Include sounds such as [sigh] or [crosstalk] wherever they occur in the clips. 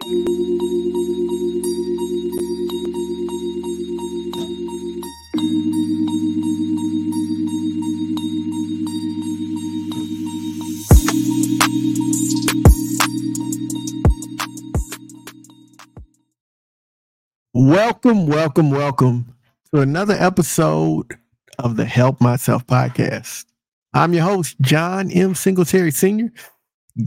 Welcome, welcome, welcome to another episode of the Help Myself podcast. I'm your host, John M. Singletary Sr.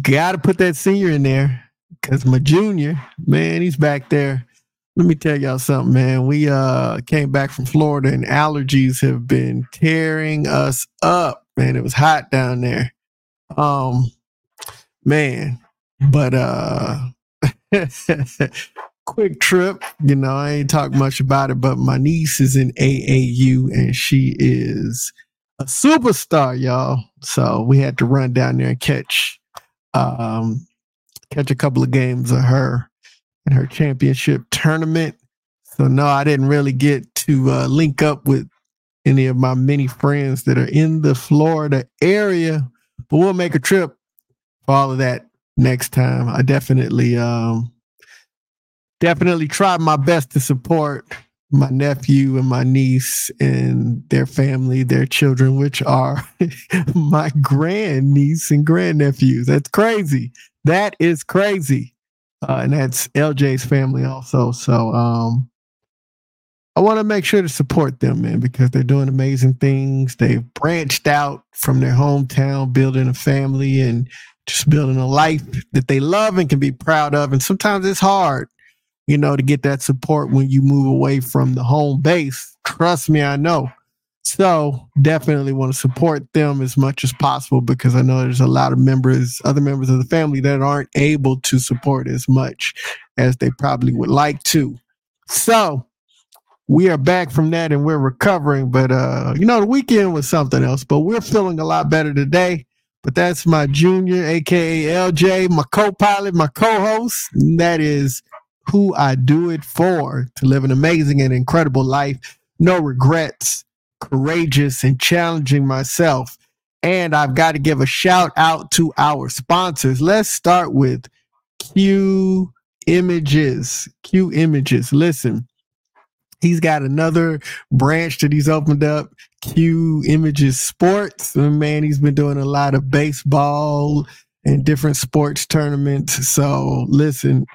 Got to put that senior in there because my junior, man, he's back there. Let me tell y'all something, man. We uh came back from Florida and allergies have been tearing us up, man. It was hot down there. Um, man, but uh [laughs] quick trip. You know, I ain't talk much about it, but my niece is in AAU and she is a superstar, y'all. So we had to run down there and catch um catch a couple of games of her in her championship tournament. So no, I didn't really get to uh, link up with any of my many friends that are in the Florida area, but we'll make a trip for all of that next time. I definitely um definitely tried my best to support my nephew and my niece and their family, their children, which are [laughs] my grand niece and grandnephews. That's crazy. That is crazy. Uh, and that's LJ's family also. So um, I want to make sure to support them, man, because they're doing amazing things. They've branched out from their hometown, building a family and just building a life that they love and can be proud of. And sometimes it's hard you know, to get that support when you move away from the home base. Trust me, I know. So definitely want to support them as much as possible because I know there's a lot of members, other members of the family that aren't able to support as much as they probably would like to. So we are back from that and we're recovering. But uh, you know, the weekend was something else, but we're feeling a lot better today. But that's my junior, aka LJ, my co-pilot, my co-host. That is who I do it for to live an amazing and incredible life. No regrets, courageous and challenging myself. And I've got to give a shout out to our sponsors. Let's start with Q Images. Q Images. Listen, he's got another branch that he's opened up, Q Images Sports. Man, he's been doing a lot of baseball and different sports tournaments. So listen,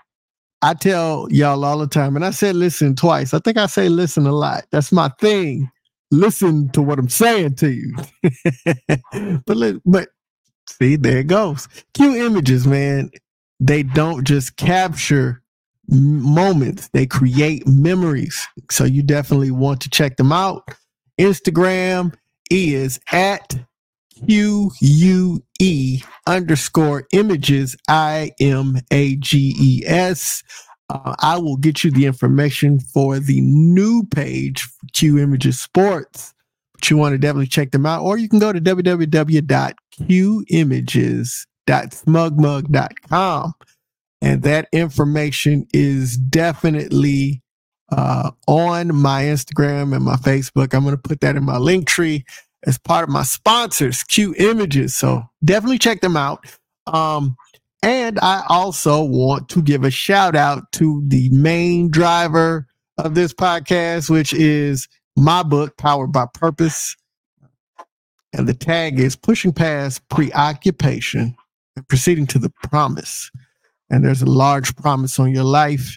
I tell y'all all the time, and I said listen twice. I think I say listen a lot. That's my thing. Listen to what I'm saying to you. [laughs] but look, but see, there it goes. Q images, man. They don't just capture moments; they create memories. So you definitely want to check them out. Instagram is at Q U E underscore images I M A G E S. Uh, I will get you the information for the new page Q Images Sports. But you want to definitely check them out, or you can go to www.qimages.smugmug.com. And that information is definitely uh, on my Instagram and my Facebook. I'm going to put that in my link tree as part of my sponsors, Q Images. So definitely check them out. Um, and I also want to give a shout out to the main driver of this podcast, which is my book, Powered by Purpose. And the tag is Pushing Past Preoccupation and Proceeding to the Promise. And there's a large promise on your life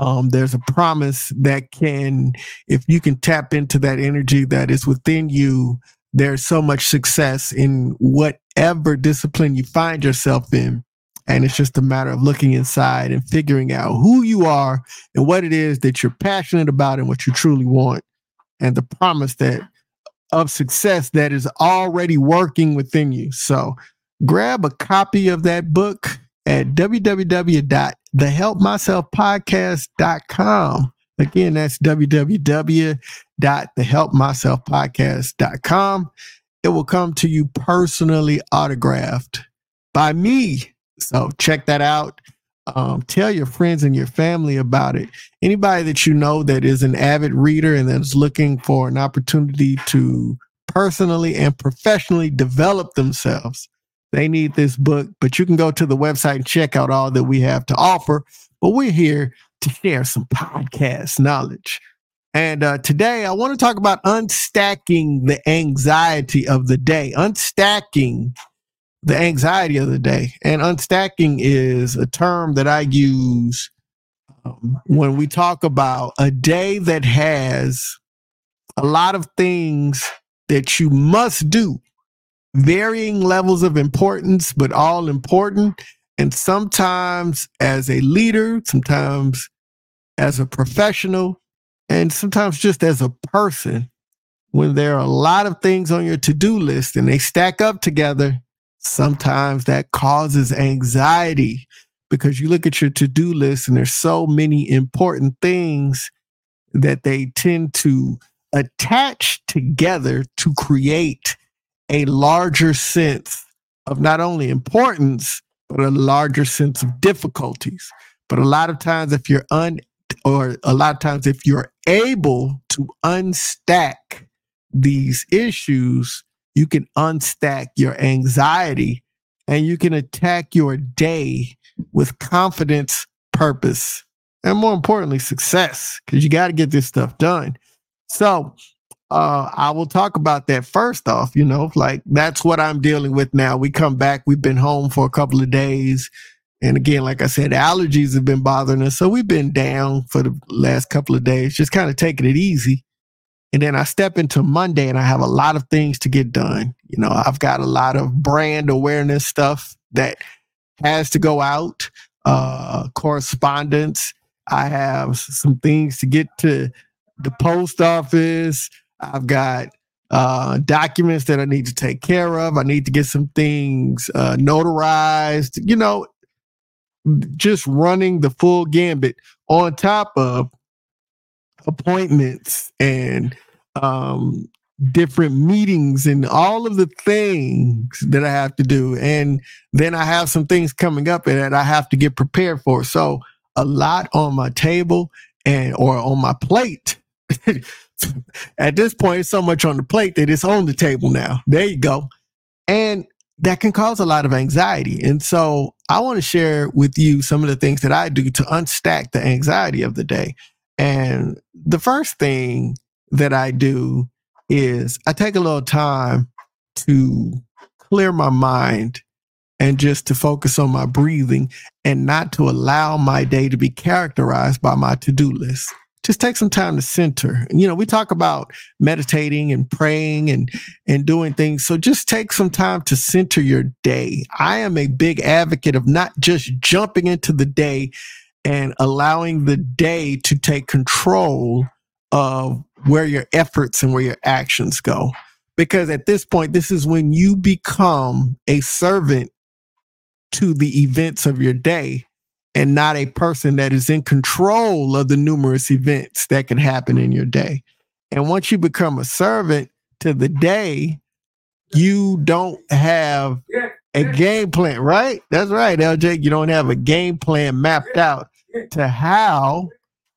um, there's a promise that can, if you can tap into that energy that is within you, there's so much success in whatever discipline you find yourself in. And it's just a matter of looking inside and figuring out who you are and what it is that you're passionate about and what you truly want. And the promise that of success that is already working within you. So grab a copy of that book at www.thehelpmyselfpodcast.com. Again, that's www.thehelpmyselfpodcast.com. It will come to you personally autographed by me. So check that out. Um, tell your friends and your family about it. Anybody that you know that is an avid reader and that is looking for an opportunity to personally and professionally develop themselves They need this book, but you can go to the website and check out all that we have to offer. But we're here to share some podcast knowledge. And uh, today I want to talk about unstacking the anxiety of the day, unstacking the anxiety of the day. And unstacking is a term that I use um, when we talk about a day that has a lot of things that you must do, varying levels of importance, but all important. And sometimes as a leader, sometimes as a professional, and sometimes just as a person, when there are a lot of things on your to do list and they stack up together, sometimes that causes anxiety because you look at your to do list and there's so many important things that they tend to attach together to create a larger sense of not only importance, but a larger sense of difficulties. But a lot of times, if you're un, or a lot of times, if you're able to unstack these issues, you can unstack your anxiety and you can attack your day with confidence, purpose, and more importantly, success, because you got to get this stuff done. So, uh, I will talk about that first off. You know, like that's what I'm dealing with now. We come back, we've been home for a couple of days. And again, like I said, allergies have been bothering us. So we've been down for the last couple of days, just kind of taking it easy. And then I step into Monday and I have a lot of things to get done. You know, I've got a lot of brand awareness stuff that has to go out, uh, correspondence. I have some things to get to the post office. I've got uh, documents that I need to take care of. I need to get some things uh, notarized. You know, just running the full gambit on top of appointments and um, different meetings and all of the things that I have to do. And then I have some things coming up that I have to get prepared for. So a lot on my table and or on my plate. [laughs] At this point, it's so much on the plate that it's on the table now. There you go. And that can cause a lot of anxiety. And so I want to share with you some of the things that I do to unstack the anxiety of the day. And the first thing that I do is I take a little time to clear my mind and just to focus on my breathing and not to allow my day to be characterized by my to do list just take some time to center. You know, we talk about meditating and praying and and doing things. So just take some time to center your day. I am a big advocate of not just jumping into the day and allowing the day to take control of where your efforts and where your actions go. Because at this point, this is when you become a servant to the events of your day and not a person that is in control of the numerous events that can happen in your day. And once you become a servant to the day, you don't have a game plan, right? That's right, LJ. You don't have a game plan mapped out to how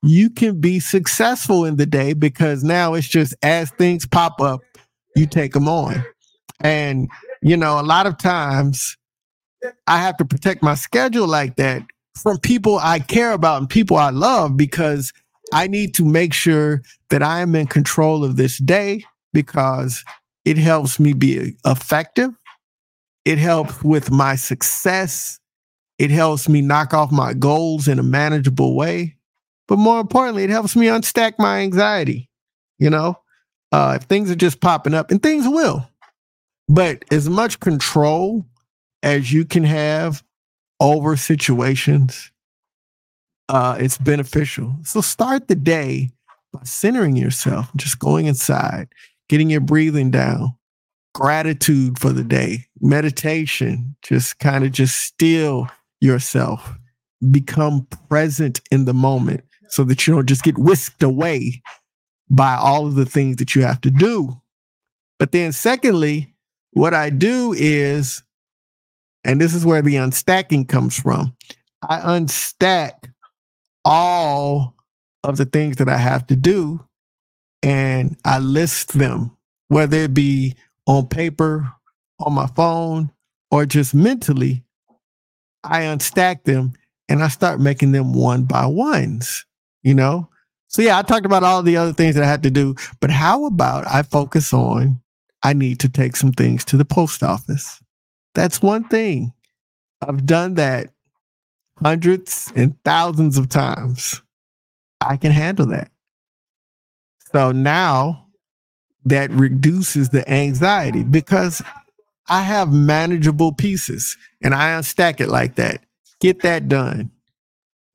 you can be successful in the day because now it's just as things pop up, you take them on. And, you know, a lot of times I have to protect my schedule like that from people I care about and people I love because I need to make sure that I am in control of this day because it helps me be effective. It helps with my success. It helps me knock off my goals in a manageable way. But more importantly, it helps me unstack my anxiety. You know, uh, if things are just popping up, and things will, but as much control as you can have over situations, uh, it's beneficial. So start the day by centering yourself, just going inside, getting your breathing down, gratitude for the day, meditation, just kind of just still yourself, become present in the moment so that you don't just get whisked away by all of the things that you have to do. But then, secondly, what I do is and this is where the unstacking comes from. I unstack all of the things that I have to do and I list them, whether it be on paper, on my phone, or just mentally, I unstack them and I start making them one by ones, you know? So yeah, I talked about all the other things that I had to do, but how about I focus on I need to take some things to the post office. That's one thing. I've done that hundreds and thousands of times. I can handle that. So now that reduces the anxiety because I have manageable pieces and I unstack it like that. Get that done.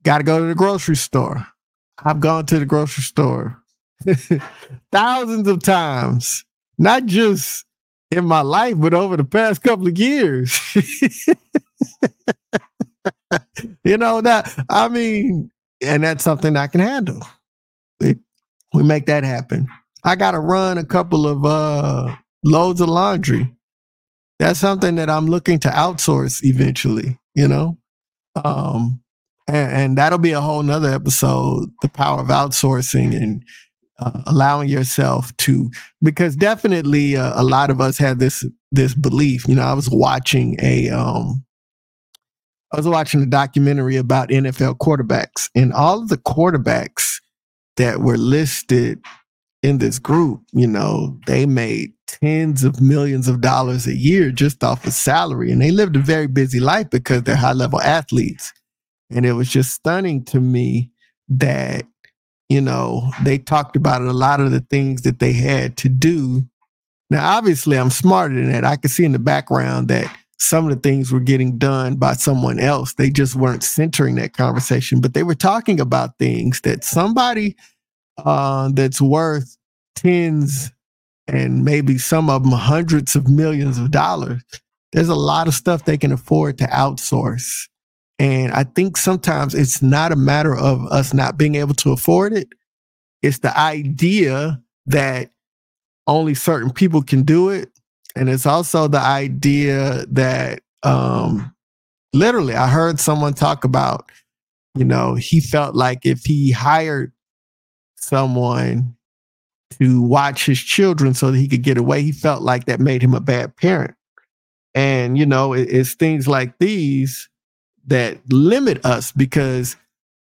Got to go to the grocery store. I've gone to the grocery store [laughs] thousands of times, not just in my life, but over the past couple of years. [laughs] you know that I mean, and that's something I can handle. We, make that happen. I got to run a couple of uh, loads of laundry. That's something that I'm looking to outsource eventually. You know, um, and, and that'll be a whole nother episode: the power of outsourcing and uh, allowing yourself to because definitely uh, a lot of us have this this belief you know i was watching a um i was watching a documentary about nfl quarterbacks and all of the quarterbacks that were listed in this group you know they made tens of millions of dollars a year just off of salary and they lived a very busy life because they're high level athletes and it was just stunning to me that you know, they talked about a lot of the things that they had to do. Now, obviously, I'm smarter than that. I could see in the background that some of the things were getting done by someone else. They just weren't centering that conversation, but they were talking about things that somebody uh, that's worth tens and maybe some of them hundreds of millions of dollars. There's a lot of stuff they can afford to outsource. And I think sometimes it's not a matter of us not being able to afford it. It's the idea that only certain people can do it. And it's also the idea that um, literally, I heard someone talk about, you know, he felt like if he hired someone to watch his children so that he could get away, he felt like that made him a bad parent. And, you know, it, it's things like these that limit us because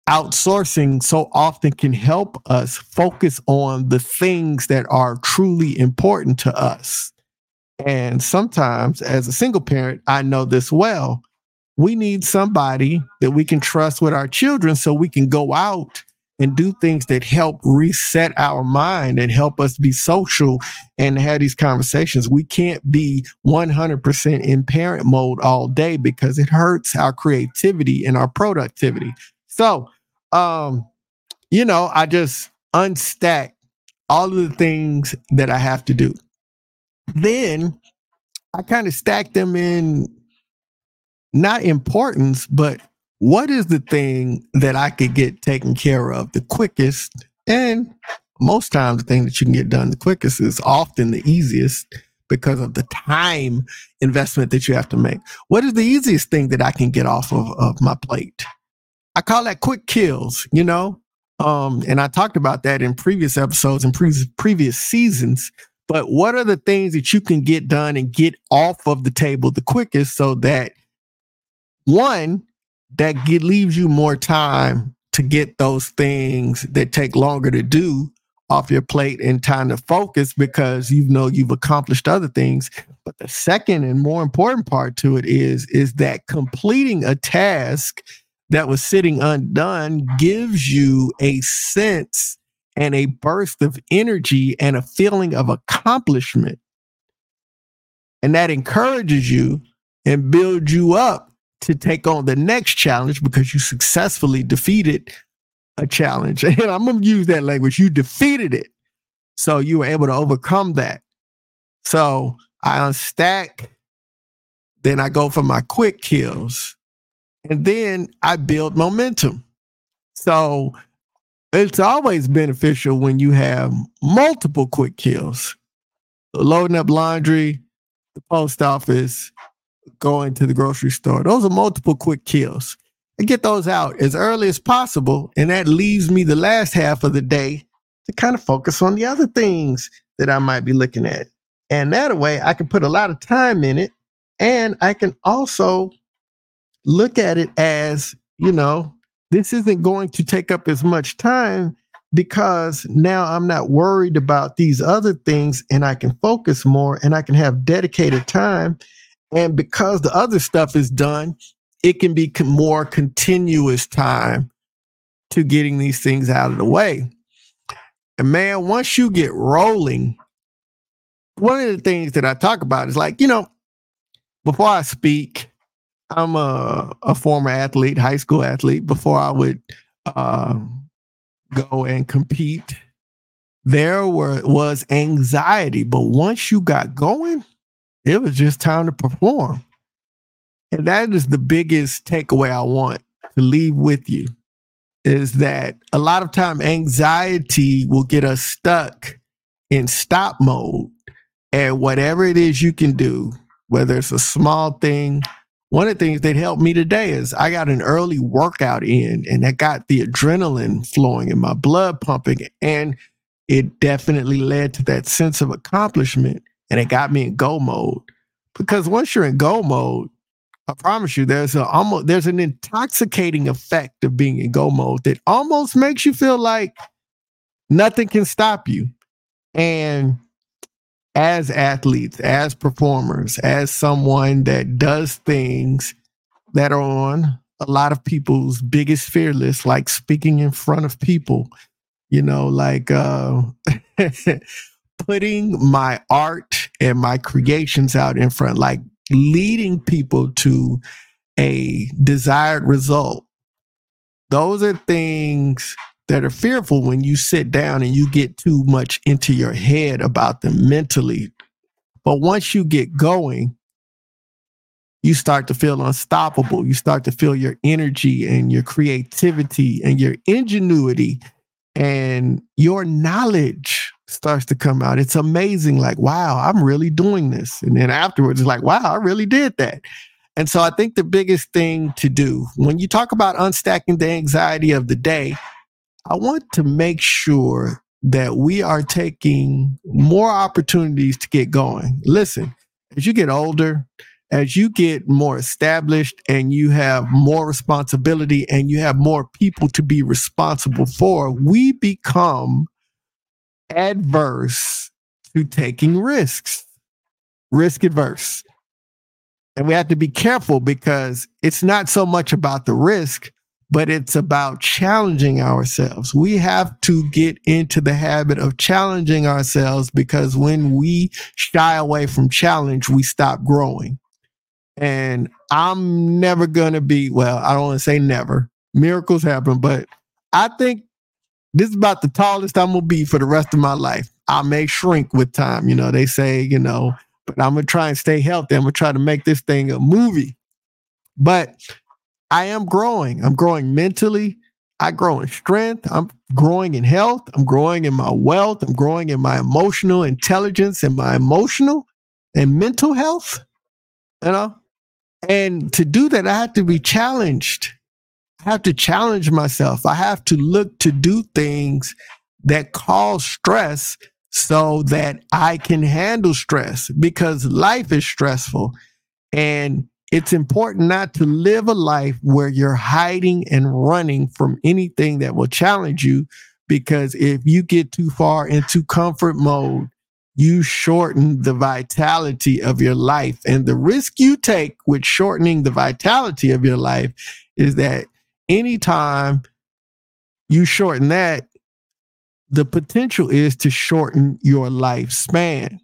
outsourcing so often can help us focus on the things that are truly important to us. And sometimes, as a single parent, I know this well. We need somebody that we can trust with our children so we can go out and do things that help reset our mind and help us be social and have these conversations. We can't be 100% in parent mode all day because it hurts our creativity and our productivity. So, um, you know, I just unstack all of the things that I have to do. Then I kind of stack them in not importance, but what is the thing that I could get taken care of the quickest? And most times, the thing that you can get done the quickest is often the easiest because of the time investment that you have to make. What is the easiest thing that I can get off of, of my plate? I call that quick kills, you know? Um, and I talked about that in previous episodes and pre- previous seasons. But what are the things that you can get done and get off of the table the quickest so that one, that get, leaves you more time to get those things that take longer to do off your plate and time to focus because you know you've accomplished other things. But the second and more important part to it is is that completing a task that was sitting undone gives you a sense and a burst of energy and a feeling of accomplishment. And that encourages you and builds you up to take on the next challenge because you successfully defeated a challenge. [laughs] And I'm going to use that language. You defeated it. So you were able to overcome that. So I unstack, then I go for my quick kills, and then I build momentum. So it's always beneficial when you have multiple quick kills. Loading up laundry, the post office, going to the grocery store. Those are multiple quick kills. I get those out as early as possible, and that leaves me the last half of the day to kind of focus on the other things that I might be looking at. And that way, I can put a lot of time in it And I can also look at it as, you know, this isn't going to take up as much time because now I'm not worried about these other things and I can focus more and I can have dedicated time. And because the other stuff is done, it can be more continuous time to getting these things out of the way. And man, once you get rolling, one of the things that I talk about is like, you know, before I speak, I'm a, a former athlete, high school athlete. Before I would uh, go and compete, there were was anxiety. But once you got going, it was just time to perform. And that is the biggest takeaway I want to leave with you is that a lot of time anxiety will get us stuck in stop mode. And whatever it is you can do, whether it's a small thing, one of the things that helped me today is I got an early workout in and that got the adrenaline flowing and my blood pumping. And it definitely led to that sense of accomplishment and it got me in go mode. Because once you're in go mode, I promise you, there's a almost there's an intoxicating effect of being in go mode that almost makes you feel like nothing can stop you. And as athletes, as performers, as someone that does things that are on a lot of people's biggest fear list, like speaking in front of people, you know, like uh, [laughs] putting my art and my creations out in front, like leading people to a desired result. Those are things that are fearful when you sit down and you get too much into your head about them mentally. But once you get going, you start to feel unstoppable. You start to feel your energy and your creativity and your ingenuity and your knowledge starts to come out. It's amazing. Like, wow, I'm really doing this. And then afterwards, it's like, wow, I really did that. And so I think the biggest thing to do when you talk about unstacking the anxiety of the day, I want to make sure that we are taking more opportunities to get going. Listen, as you get older, as you get more established and you have more responsibility and you have more people to be responsible for, we become adverse to taking risks, risk adverse. And we have to be careful because it's not so much about the risk, but it's about challenging ourselves. We have to get into the habit of challenging ourselves because when we shy away from challenge, we stop growing. And I'm never going to be, well, I don't want to say never. Miracles happen, but I think this is about the tallest I'm gonna be for the rest of my life. I may shrink with time, you know. They say, you know, but I'm gonna try and stay healthy. I'm gonna try to make this thing a movie. But I am growing. I'm growing mentally. I grow in strength. I'm growing in health. I'm growing in my wealth. I'm growing in my emotional intelligence and my emotional and mental health. You know, and to do that, I have to be challenged. I have to challenge myself. I have to look to do things that cause stress so that I can handle stress because life is stressful. And it's important not to live a life where you're hiding and running from anything that will challenge you. Because if you get too far into comfort mode, you shorten the vitality of your life. And the risk you take with shortening the vitality of your life is that anytime you shorten that, the potential is to shorten your lifespan.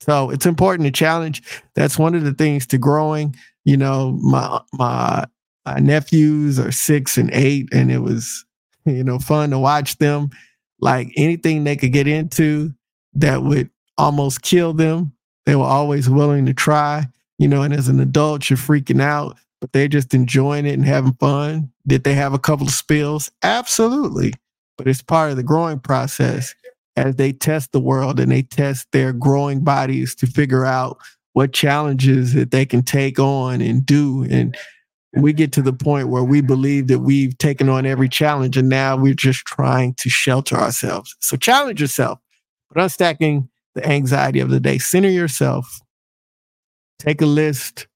So it's important to challenge. That's one of the things to growing. You know, my my, my nephews are six and eight, and it was you know fun to watch them. Like anything they could get into that would almost kill them, they were always willing to try. You know, and as an adult, you're freaking out but they're just enjoying it and having fun. Did they have a couple of spills? Absolutely. But it's part of the growing process as they test the world and they test their growing bodies to figure out what challenges that they can take on and do. And we get to the point where we believe that we've taken on every challenge and now we're just trying to shelter ourselves. So challenge yourself, but unstacking the anxiety of the day. Center yourself take a list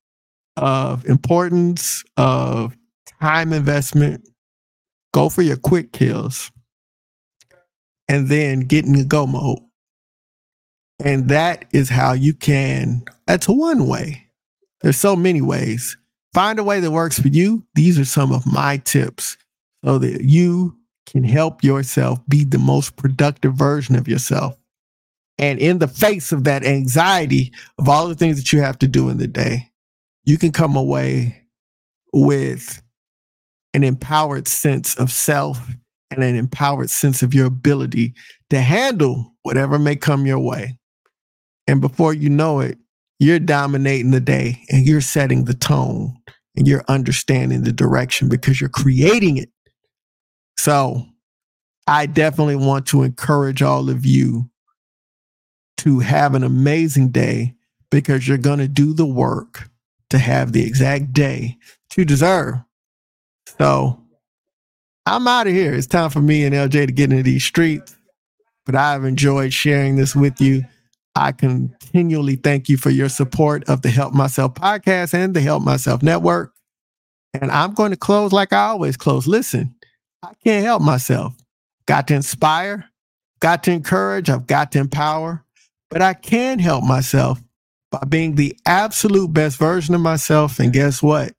of importance of time investment, go for your quick kills, and then get in the go mode. And that is how you can, that's one way. There's so many ways. Find a way that works for you. These are some of my tips so that you can help yourself be the most productive version of yourself. And in the face of that anxiety of all the things that you have to do in the day, you can come away with an empowered sense of self and an empowered sense of your ability to handle whatever may come your way. And before you know it, you're dominating the day and you're setting the tone and you're understanding the direction because you're creating it. So I definitely want to encourage all of you to have an amazing day because you're going to do the work to have the exact day to deserve. So I'm out of here. It's time for me and LJ to get into these streets. But I've enjoyed sharing this with you. I continually thank you for your support of the Help Myself podcast and the Help Myself network. And I'm going to close like I always close. Listen, I can't help myself. Got to inspire, got to encourage, I've got to empower, but I can help myself by being the absolute best version of myself. And guess what?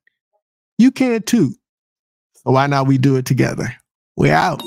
You can too. So why not we do it together? We're out.